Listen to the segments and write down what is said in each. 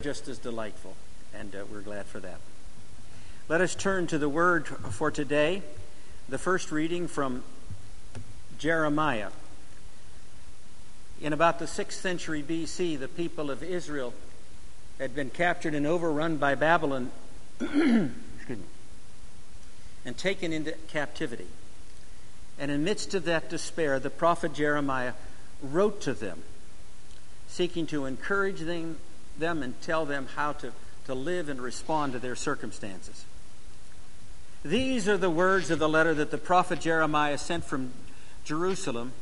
just as delightful, and uh, we're glad for that. Let us turn to the word for today. The first reading from Jeremiah. In about the 6th century BC, the people of Israel had been captured and overrun by Babylon and taken into captivity. And in midst of that despair, the prophet Jeremiah wrote to them, seeking to encourage them them and tell them how to, to live and respond to their circumstances. These are the words of the letter that the prophet Jeremiah sent from Jerusalem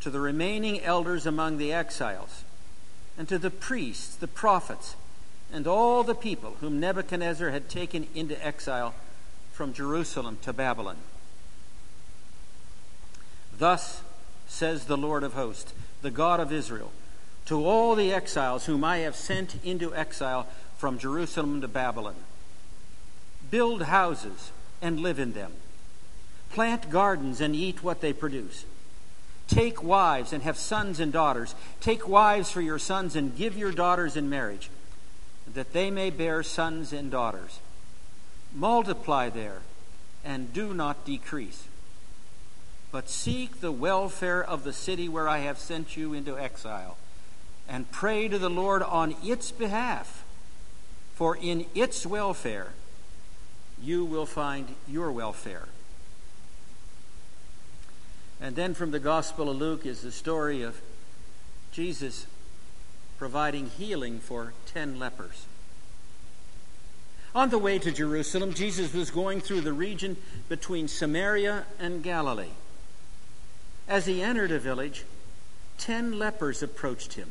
to the remaining elders among the exiles, and to the priests, the prophets, and all the people whom Nebuchadnezzar had taken into exile from Jerusalem to Babylon. Thus says the Lord of hosts, the God of Israel to all the exiles whom I have sent into exile from Jerusalem to Babylon. Build houses and live in them. Plant gardens and eat what they produce. Take wives and have sons and daughters. Take wives for your sons and give your daughters in marriage, that they may bear sons and daughters. Multiply there and do not decrease. But seek the welfare of the city where I have sent you into exile and pray to the Lord on its behalf, for in its welfare you will find your welfare. And then from the Gospel of Luke is the story of Jesus providing healing for ten lepers. On the way to Jerusalem, Jesus was going through the region between Samaria and Galilee. As he entered a village, ten lepers approached him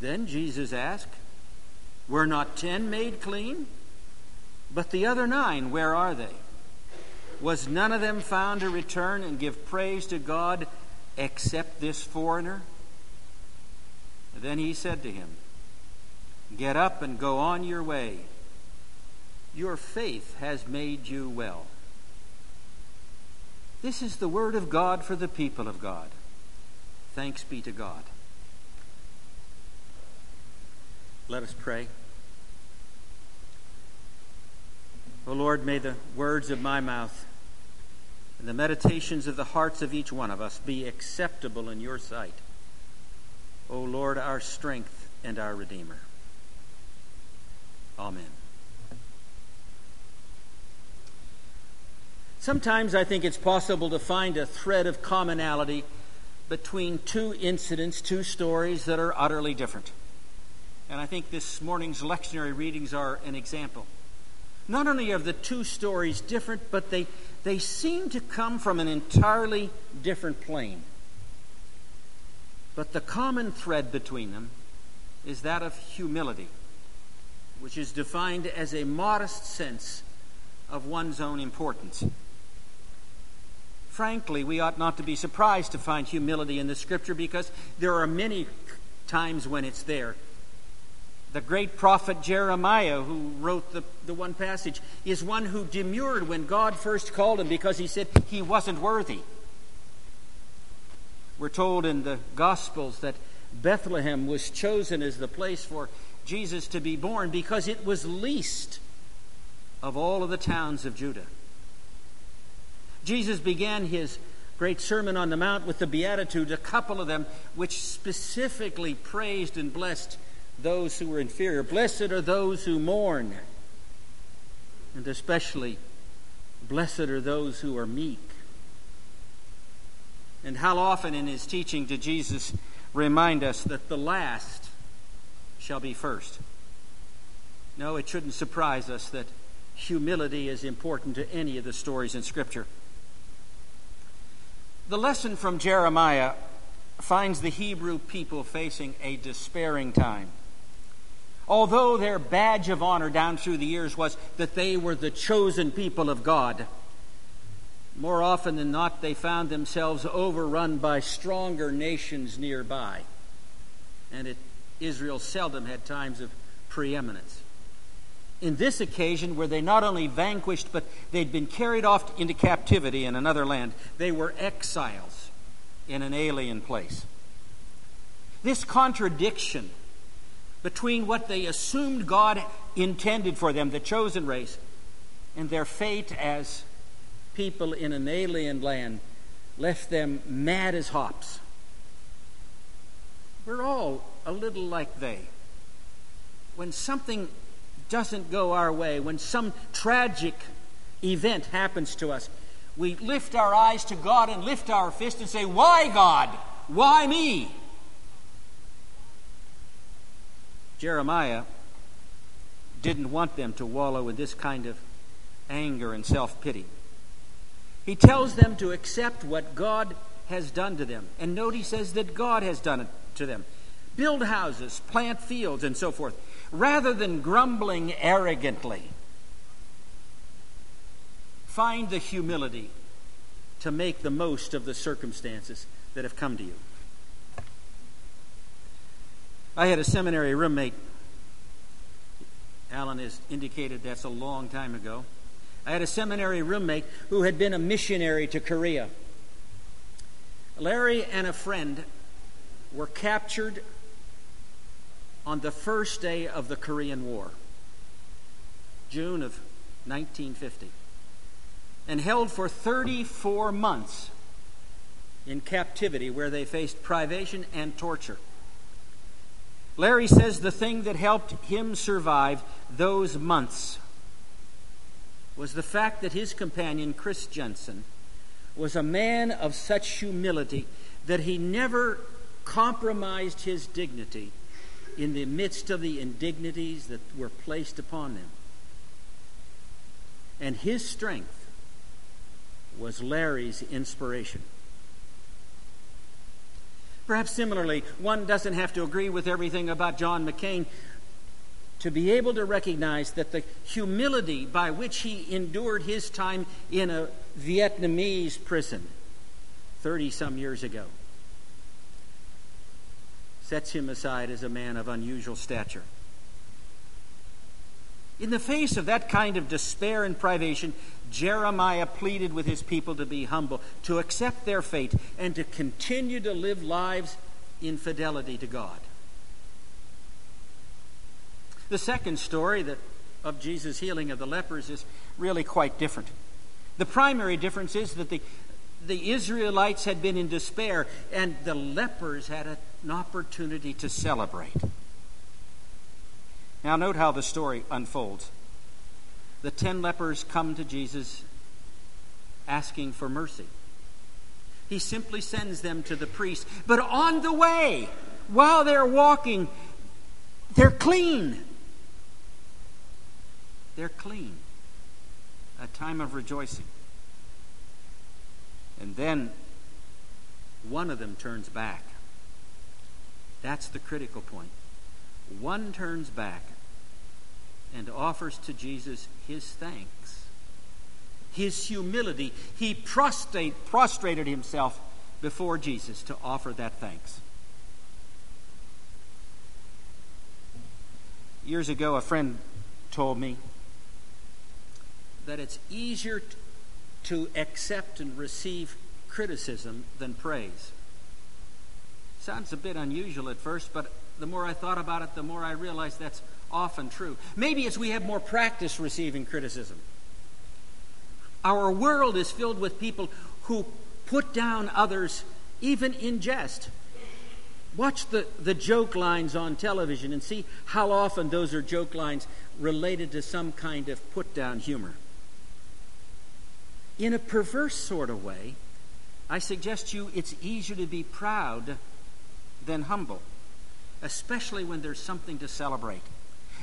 Then Jesus asked, Were not ten made clean? But the other nine, where are they? Was none of them found to return and give praise to God except this foreigner? Then he said to him, Get up and go on your way. Your faith has made you well. This is the word of God for the people of God. Thanks be to God. Let us pray. O Lord, may the words of my mouth and the meditations of the hearts of each one of us be acceptable in your sight. O Lord, our strength and our Redeemer. Amen. Sometimes I think it's possible to find a thread of commonality between two incidents, two stories that are utterly different. And I think this morning's lectionary readings are an example. Not only are the two stories different, but they, they seem to come from an entirely different plane. But the common thread between them is that of humility, which is defined as a modest sense of one's own importance. Frankly, we ought not to be surprised to find humility in the scripture because there are many times when it's there the great prophet Jeremiah, who wrote the, the one passage, is one who demurred when God first called him because he said he wasn't worthy. We're told in the Gospels that Bethlehem was chosen as the place for Jesus to be born because it was least of all of the towns of Judah. Jesus began his great Sermon on the Mount with the Beatitudes, a couple of them which specifically praised and blessed those who are inferior. Blessed are those who mourn. And especially, blessed are those who are meek. And how often in his teaching did Jesus remind us that the last shall be first? No, it shouldn't surprise us that humility is important to any of the stories in Scripture. The lesson from Jeremiah finds the Hebrew people facing a despairing time. Although their badge of honor down through the years was that they were the chosen people of God, more often than not, they found themselves overrun by stronger nations nearby. And it, Israel seldom had times of preeminence. In this occasion, where they not only vanquished, but they'd been carried off into captivity in another land. They were exiles in an alien place. This contradiction between what they assumed God intended for them, the chosen race, and their fate as people in an alien land left them mad as hops. We're all a little like they. When something doesn't go our way, when some tragic event happens to us, we lift our eyes to God and lift our fist and say, Why, God? Why me? Jeremiah didn't want them to wallow in this kind of anger and self pity. He tells them to accept what God has done to them. And note he says that God has done it to them. Build houses, plant fields, and so forth, rather than grumbling arrogantly. Find the humility to make the most of the circumstances that have come to you. I had a seminary roommate. Alan has indicated that's a long time ago. I had a seminary roommate who had been a missionary to Korea. Larry and a friend were captured on the first day of the Korean War, June of 1950, and held for 34 months in captivity where they faced privation and torture. Larry says the thing that helped him survive those months was the fact that his companion, Chris Jensen, was a man of such humility that he never compromised his dignity in the midst of the indignities that were placed upon them. And his strength was Larry's inspiration. Perhaps similarly, one doesn't have to agree with everything about John McCain to be able to recognize that the humility by which he endured his time in a Vietnamese prison 30 some years ago sets him aside as a man of unusual stature. In the face of that kind of despair and privation, Jeremiah pleaded with his people to be humble, to accept their fate, and to continue to live lives in fidelity to God. The second story that, of Jesus' healing of the lepers is really quite different. The primary difference is that the, the Israelites had been in despair, and the lepers had an opportunity to celebrate. Now, note how the story unfolds. The ten lepers come to Jesus asking for mercy. He simply sends them to the priest. But on the way, while they're walking, they're clean. They're clean. A time of rejoicing. And then one of them turns back. That's the critical point. One turns back and offers to Jesus his thanks, his humility. He prostrate, prostrated himself before Jesus to offer that thanks. Years ago, a friend told me that it's easier to accept and receive criticism than praise. Sounds a bit unusual at first, but the more I thought about it, the more I realized that's often true. Maybe it's we have more practice receiving criticism. Our world is filled with people who put down others even in jest. Watch the, the joke lines on television and see how often those are joke lines related to some kind of put down humor in a perverse sort of way, I suggest you it's easier to be proud than humble, especially when there's something to celebrate.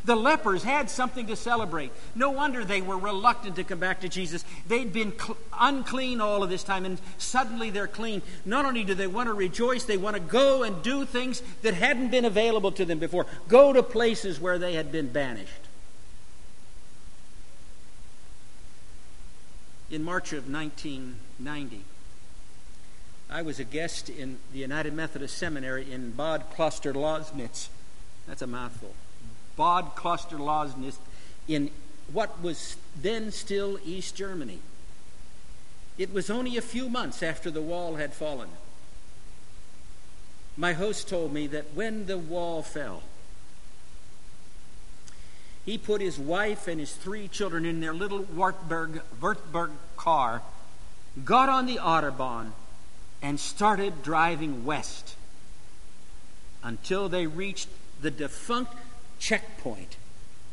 The lepers had something to celebrate. No wonder they were reluctant to come back to Jesus. They'd been cl- unclean all of this time, and suddenly they're clean. Not only do they want to rejoice, they want to go and do things that hadn't been available to them before, go to places where they had been banished. In March of 1990, I was a guest in the United Methodist Seminary in Bad Kloster-Lausnitz. That's a mouthful. Bad Kloster-Lausnitz in what was then still East Germany. It was only a few months after the wall had fallen. My host told me that when the wall fell, he put his wife and his three children in their little Wartburg, car, got on the Autobahn, and started driving west until they reached the defunct checkpoint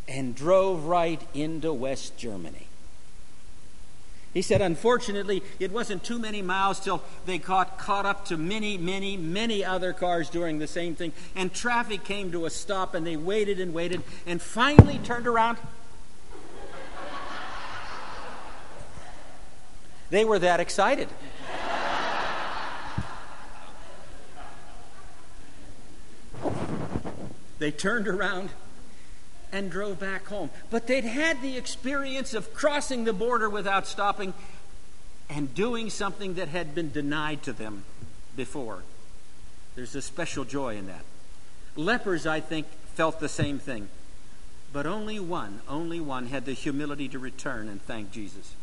and drove right into West Germany. He said, unfortunately, it wasn't too many miles till they caught, caught up to many, many, many other cars doing the same thing. And traffic came to a stop, and they waited and waited, and finally turned around. They were that excited. They turned around and drove back home. But they'd had the experience of crossing the border without stopping and doing something that had been denied to them before. There's a special joy in that. Lepers, I think, felt the same thing. But only one, only one had the humility to return and thank Jesus.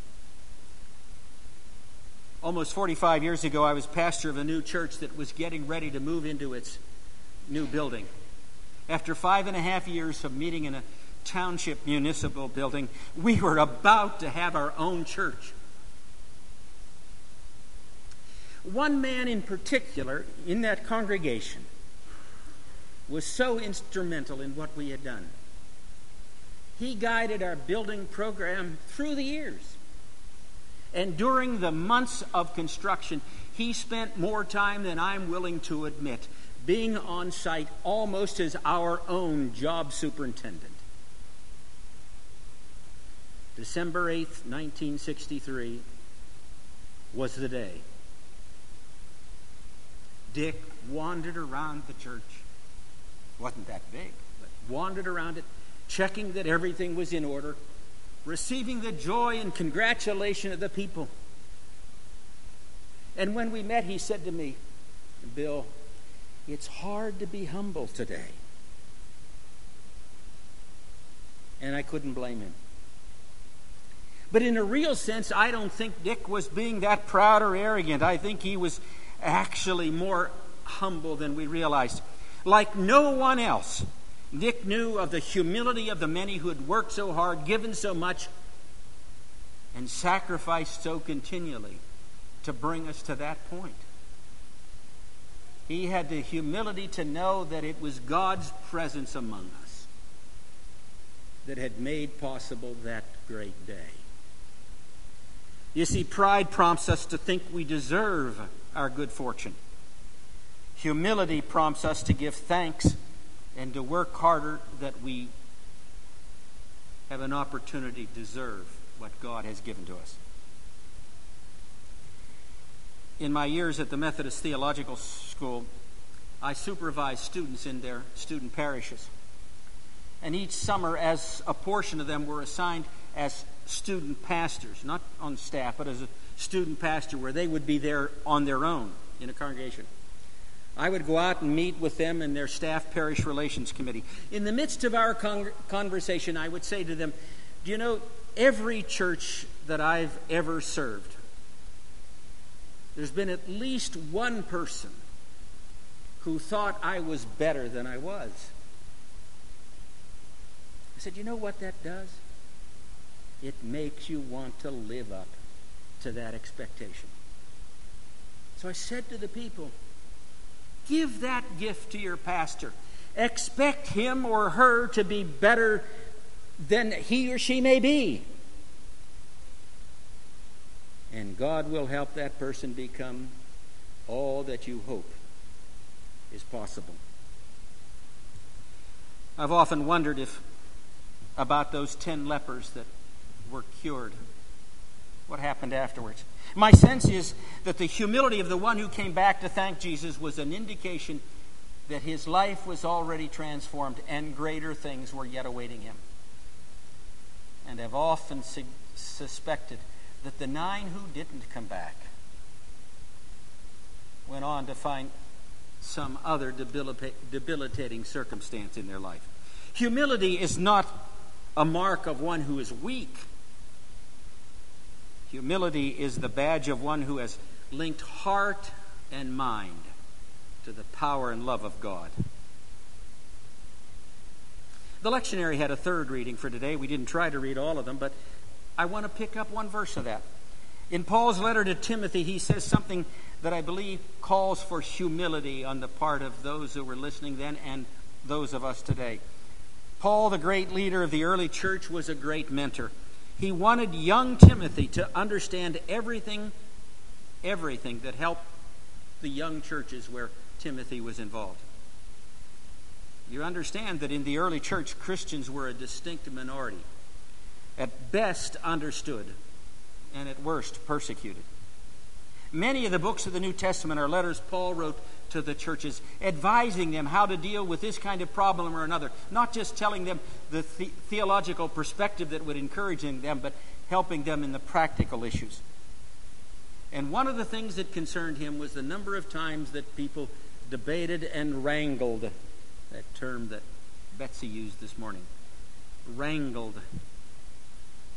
Almost 45 years ago, I was pastor of a new church that was getting ready to move into its new building. After five and a half years of meeting in a township municipal building, we were about to have our own church. One man in particular in that congregation was so instrumental in what we had done. He guided our building program through the years. And during the months of construction, he spent more time than I'm willing to admit being on site almost as our own job superintendent. December 8th, 1963 was the day. Dick wandered around the church. wasn't that big, but wandered around it, checking that everything was in order, receiving the joy and congratulation of the people. And when we met, he said to me, Bill, it's hard to be humble today. And I couldn't blame him. But in a real sense, I don't think Dick was being that proud or arrogant. I think he was actually more humble than we realized. Like no one else, Dick knew of the humility of the many who had worked so hard, given so much, and sacrificed so continually to bring us to that point. He had the humility to know that it was God's presence among us that had made possible that great day. You see, pride prompts us to think we deserve our good fortune. Humility prompts us to give thanks and to work harder that we have an opportunity to deserve what God has given to us in my years at the Methodist Theological School, I supervised students in their student parishes. And each summer, as a portion of them were assigned as student pastors, not on staff, but as a student pastor, where they would be there on their own in a congregation. I would go out and meet with them and their staff parish relations committee. In the midst of our con- conversation, I would say to them, Do you know, every church that I've ever served, there's been at least one person who thought I was better than I was. I said, You know what that does? It makes you want to live up to that expectation. So I said to the people, Give that gift to your pastor. Expect him or her to be better than he or she may be and God will help that person become all that you hope is possible. I've often wondered if about those ten lepers that were cured. What happened afterwards? My sense is that the humility of the one who came back to thank Jesus was an indication that his life was already transformed and greater things were yet awaiting him. And I've often su- suspected that the nine who didn't come back went on to find some other debilitating circumstance in their life. Humility is not a mark of one who is weak. Humility is the badge of one who has linked heart and mind to the power and love of God. The lectionary had a third reading for today. We didn't try to read all of them, but I want to pick up one verse of that. In Paul's letter to Timothy, he says something that I believe calls for humility on the part of those who were listening then and those of us today. Paul, the great leader of the early church, was a great mentor. He wanted young Timothy to understand everything, everything that helped the young churches where Timothy was involved. You understand that in the early church, Christians were a distinct minority, at best understood, and at worst persecuted. Many of the books of the New Testament are letters Paul wrote to the churches, advising them how to deal with this kind of problem or another. Not just telling them the, the theological perspective that would encourage them, but helping them in the practical issues. And one of the things that concerned him was the number of times that people debated and wrangled that term that Betsy used this morning wrangled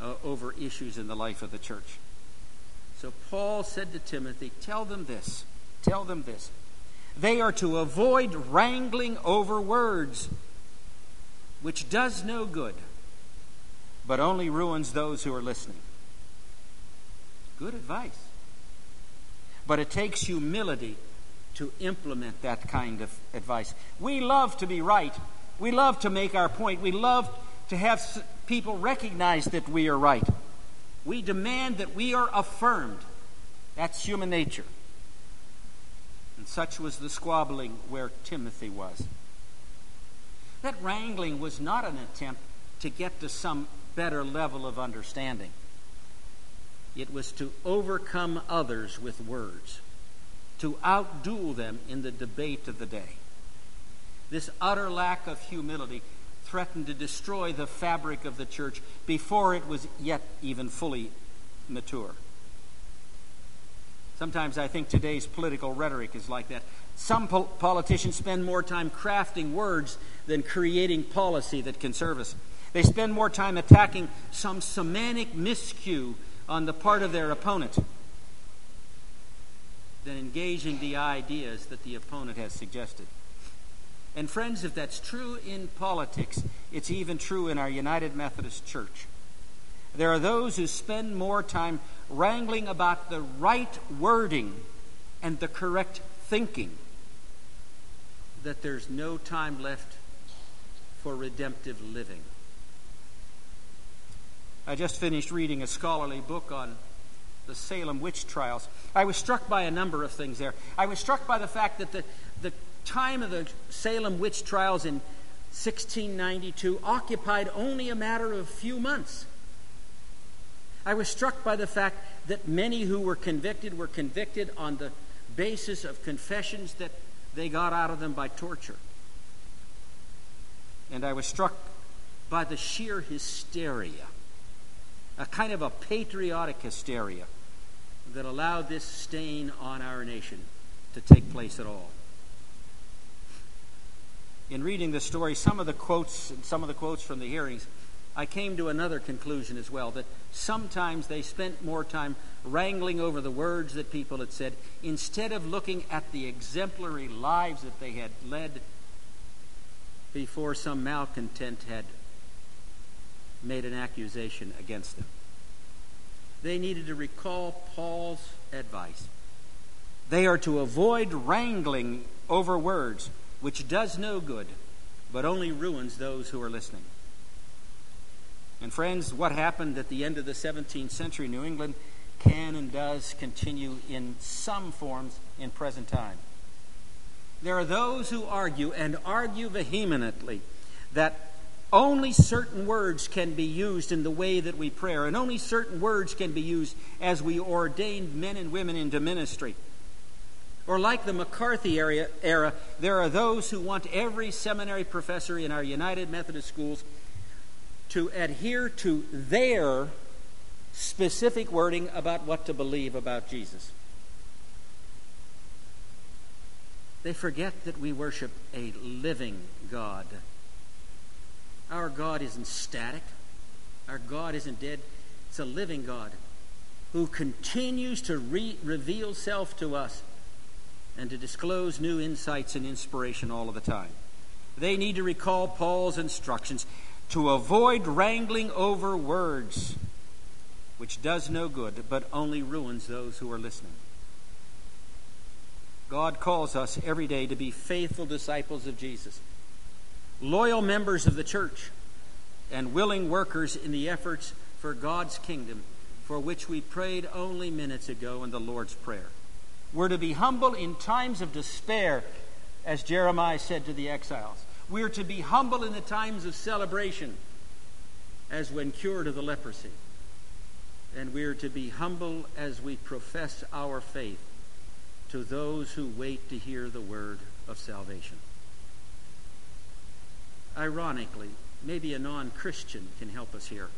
uh, over issues in the life of the church. So Paul said to Timothy, Tell them this. Tell them this. They are to avoid wrangling over words, which does no good, but only ruins those who are listening. Good advice. But it takes humility to implement that kind of advice. We love to be right. We love to make our point. We love to have people recognize that we are right. We demand that we are affirmed. That's human nature. And such was the squabbling where Timothy was. That wrangling was not an attempt to get to some better level of understanding. It was to overcome others with words, to outduel them in the debate of the day. This utter lack of humility threatened to destroy the fabric of the church before it was yet even fully mature. Sometimes I think today's political rhetoric is like that. Some pol- politicians spend more time crafting words than creating policy that can serve us. They spend more time attacking some semantic miscue on the part of their opponent than engaging the ideas that the opponent has suggested. And, friends, if that's true in politics, it's even true in our United Methodist Church. There are those who spend more time wrangling about the right wording and the correct thinking that there's no time left for redemptive living. I just finished reading a scholarly book on the Salem witch trials. I was struck by a number of things there. I was struck by the fact that the, the time of the Salem witch trials in 1692 occupied only a matter of a few months. I was struck by the fact that many who were convicted were convicted on the basis of confessions that they got out of them by torture. And I was struck by the sheer hysteria, a kind of a patriotic hysteria that allowed this stain on our nation to take place at all in reading the story, some of the quotes, some of the quotes from the hearings, I came to another conclusion as well that sometimes they spent more time wrangling over the words that people had said instead of looking at the exemplary lives that they had led before some malcontent had made an accusation against them. They needed to recall Paul's advice. They are to avoid wrangling over words which does no good, but only ruins those who are listening. And, friends, what happened at the end of the 17th century New England can and does continue in some forms in present time. There are those who argue, and argue vehemently, that only certain words can be used in the way that we pray, and only certain words can be used as we ordain men and women into ministry. Or, like the McCarthy area, era, there are those who want every seminary professor in our United Methodist schools to adhere to their specific wording about what to believe about Jesus. They forget that we worship a living God our God isn't static, our God isn't dead. It's a living God who continues to re- reveal self to us and to disclose new insights and inspiration all of the time. They need to recall Paul's instructions to avoid wrangling over words, which does no good, but only ruins those who are listening. God calls us every day to be faithful disciples of Jesus loyal members of the church, and willing workers in the efforts for God's kingdom, for which we prayed only minutes ago in the Lord's Prayer. We're to be humble in times of despair, as Jeremiah said to the exiles. We're to be humble in the times of celebration, as when cured of the leprosy. And we're to be humble as we profess our faith to those who wait to hear the word of salvation. Ironically, maybe a non Christian can help us here.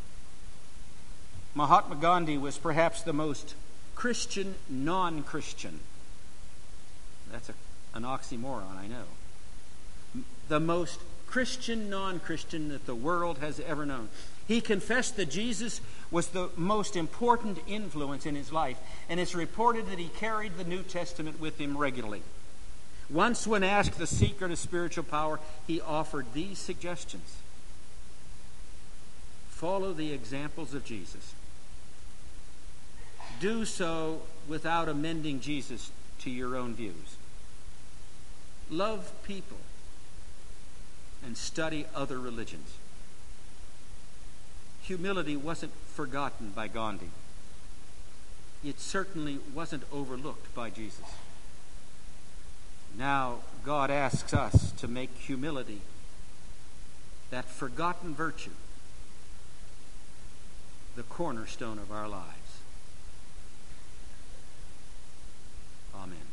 Mahatma Gandhi was perhaps the most Christian non Christian. That's a, an oxymoron, I know. The most Christian non Christian that the world has ever known. He confessed that Jesus was the most important influence in his life, and it's reported that he carried the New Testament with him regularly. Once, when asked the secret of spiritual power, he offered these suggestions Follow the examples of Jesus. Do so without amending Jesus to your own views. Love people and study other religions. Humility wasn't forgotten by Gandhi. It certainly wasn't overlooked by Jesus. Now, God asks us to make humility, that forgotten virtue, the cornerstone of our lives. Amen.